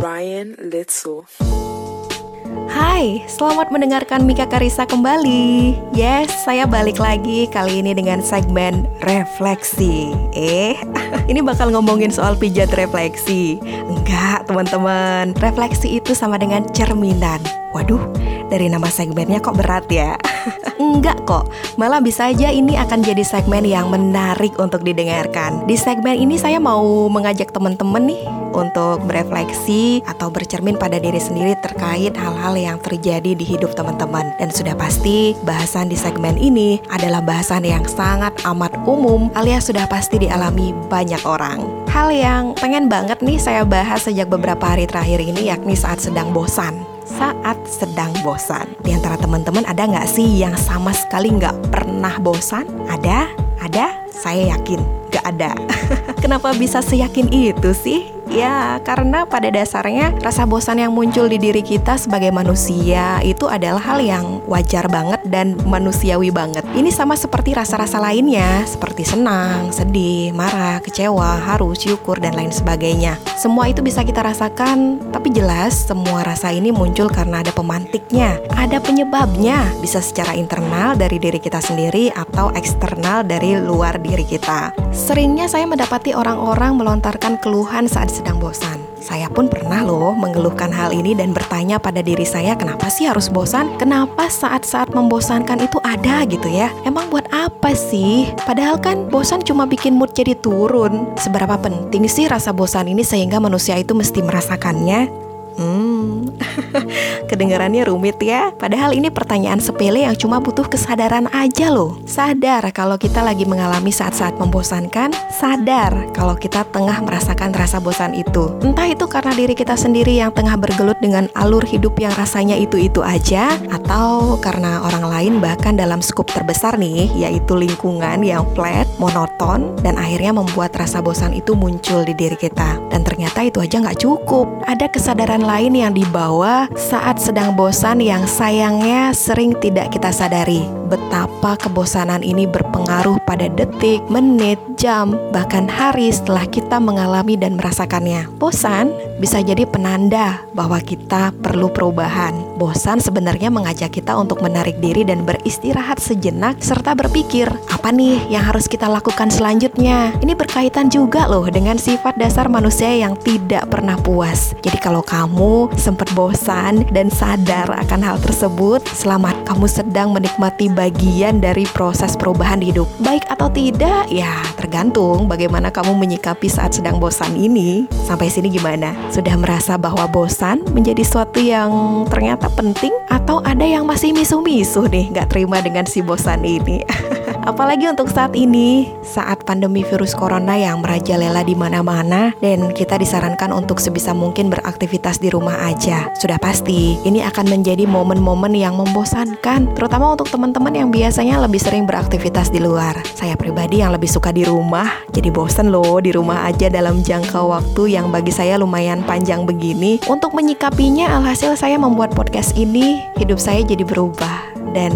Zetsu. Hai, selamat mendengarkan Mika Karisa kembali. Yes, saya balik lagi kali ini dengan segmen refleksi. Eh, ini bakal ngomongin soal pijat refleksi. Enggak, teman-teman. Refleksi itu sama dengan cerminan. Waduh, dari nama segmennya kok berat ya? Enggak kok, malah bisa aja ini akan jadi segmen yang menarik untuk didengarkan. Di segmen ini saya mau mengajak teman-teman nih untuk berefleksi atau bercermin pada diri sendiri terkait hal-hal yang terjadi di hidup teman-teman. Dan sudah pasti bahasan di segmen ini adalah bahasan yang sangat amat umum alias sudah pasti dialami banyak orang. Hal yang pengen banget nih saya bahas sejak beberapa hari terakhir ini yakni saat sedang bosan saat sedang bosan. Di antara teman-teman ada nggak sih yang sama sekali nggak pernah bosan? Ada? Ada? Saya yakin nggak ada. Kenapa bisa seyakin itu sih? Ya, karena pada dasarnya rasa bosan yang muncul di diri kita sebagai manusia itu adalah hal yang wajar banget dan manusiawi banget. Ini sama seperti rasa-rasa lainnya, seperti senang, sedih, marah, kecewa, haru, syukur, dan lain sebagainya. Semua itu bisa kita rasakan, tapi jelas semua rasa ini muncul karena ada pemantiknya, ada penyebabnya, bisa secara internal dari diri kita sendiri atau eksternal dari luar diri kita. Seringnya saya mendapati orang-orang melontarkan keluhan saat sedang bosan. Saya pun pernah loh mengeluhkan hal ini dan bertanya pada diri saya kenapa sih harus bosan? Kenapa saat-saat membosankan itu ada gitu ya? Emang buat apa sih? Padahal kan bosan cuma bikin mood jadi turun. Seberapa penting sih rasa bosan ini sehingga manusia itu mesti merasakannya? Hmm, kedengarannya rumit ya. Padahal ini pertanyaan sepele yang cuma butuh kesadaran aja loh. Sadar kalau kita lagi mengalami saat-saat membosankan, sadar kalau kita tengah merasakan rasa bosan itu. Entah itu karena diri kita sendiri yang tengah bergelut dengan alur hidup yang rasanya itu-itu aja, atau karena orang lain bahkan dalam skup terbesar nih, yaitu lingkungan yang flat, monoton, dan akhirnya membuat rasa bosan itu muncul di diri kita. Dan ternyata itu aja nggak cukup. Ada kesadaran lain yang dibawa saat sedang bosan yang sayangnya sering tidak kita sadari. Betapa kebosanan ini berpengaruh pada detik, menit, jam, bahkan hari setelah kita mengalami dan merasakannya. Bosan bisa jadi penanda bahwa kita perlu perubahan. Bosan sebenarnya mengajak kita untuk menarik diri dan beristirahat sejenak serta berpikir, apa nih yang harus kita lakukan selanjutnya? Ini berkaitan juga loh dengan sifat dasar manusia yang tidak pernah puas. Jadi kalau kamu sempat bosan dan sadar akan hal tersebut, selamat kamu sedang menikmati bagian dari proses perubahan hidup. Baik atau tidak, ya tergantung bagaimana kamu menyikapi saat sedang bosan ini. Sampai sini gimana? Sudah merasa bahwa bosan menjadi suatu yang ternyata penting atau ada yang masih misu-misu nih nggak terima dengan si bosan ini? Apalagi untuk saat ini, saat pandemi virus corona yang merajalela di mana-mana dan kita disarankan untuk sebisa mungkin beraktivitas di rumah aja. Sudah pasti, ini akan menjadi momen-momen yang membosankan, terutama untuk teman-teman yang biasanya lebih sering beraktivitas di luar. Saya pribadi yang lebih suka di rumah, jadi bosan loh di rumah aja dalam jangka waktu yang bagi saya lumayan panjang begini. Untuk menyikapinya, alhasil saya membuat podcast ini, hidup saya jadi berubah dan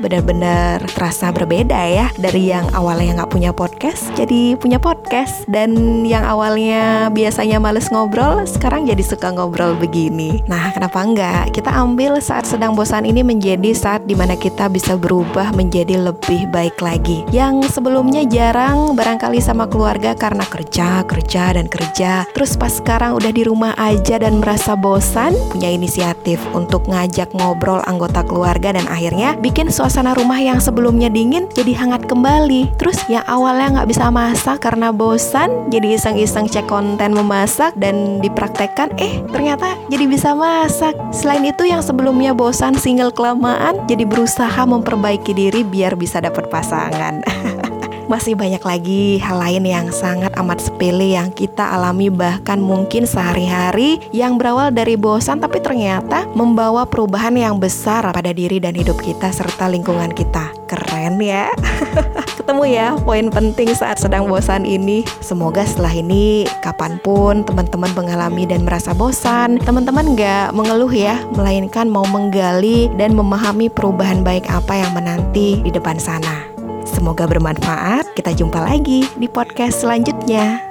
benar-benar terasa berbeda ya. Dari yang awalnya nggak punya podcast jadi punya podcast. Dan yang awalnya biasanya males ngobrol sekarang jadi suka ngobrol begini. Nah kenapa enggak kita ambil saat sedang bosan ini menjadi saat di mana kita bisa berubah menjadi lebih baik lagi. Yang sebelumnya jarang barangkali sama keluarga karena kerja kerja dan kerja. Terus pas sekarang udah di rumah aja dan merasa bosan punya inisiatif untuk ngajak ngobrol anggota keluarga dan akhirnya bikin bikin suasana rumah yang sebelumnya dingin jadi hangat kembali. Terus yang awalnya nggak bisa masak karena bosan, jadi iseng-iseng cek konten memasak dan dipraktekkan, eh ternyata jadi bisa masak. Selain itu yang sebelumnya bosan single kelamaan, jadi berusaha memperbaiki diri biar bisa dapat pasangan. Masih banyak lagi hal lain yang sangat amat sepele yang kita alami bahkan mungkin sehari-hari yang berawal dari bosan tapi ternyata membawa perubahan yang besar pada diri dan hidup kita serta lingkungan kita. Keren ya. Ketemu ya poin penting saat sedang bosan ini. Semoga setelah ini kapan pun teman-teman mengalami dan merasa bosan, teman-teman nggak mengeluh ya, melainkan mau menggali dan memahami perubahan baik apa yang menanti di depan sana. Semoga bermanfaat. Kita jumpa lagi di podcast selanjutnya.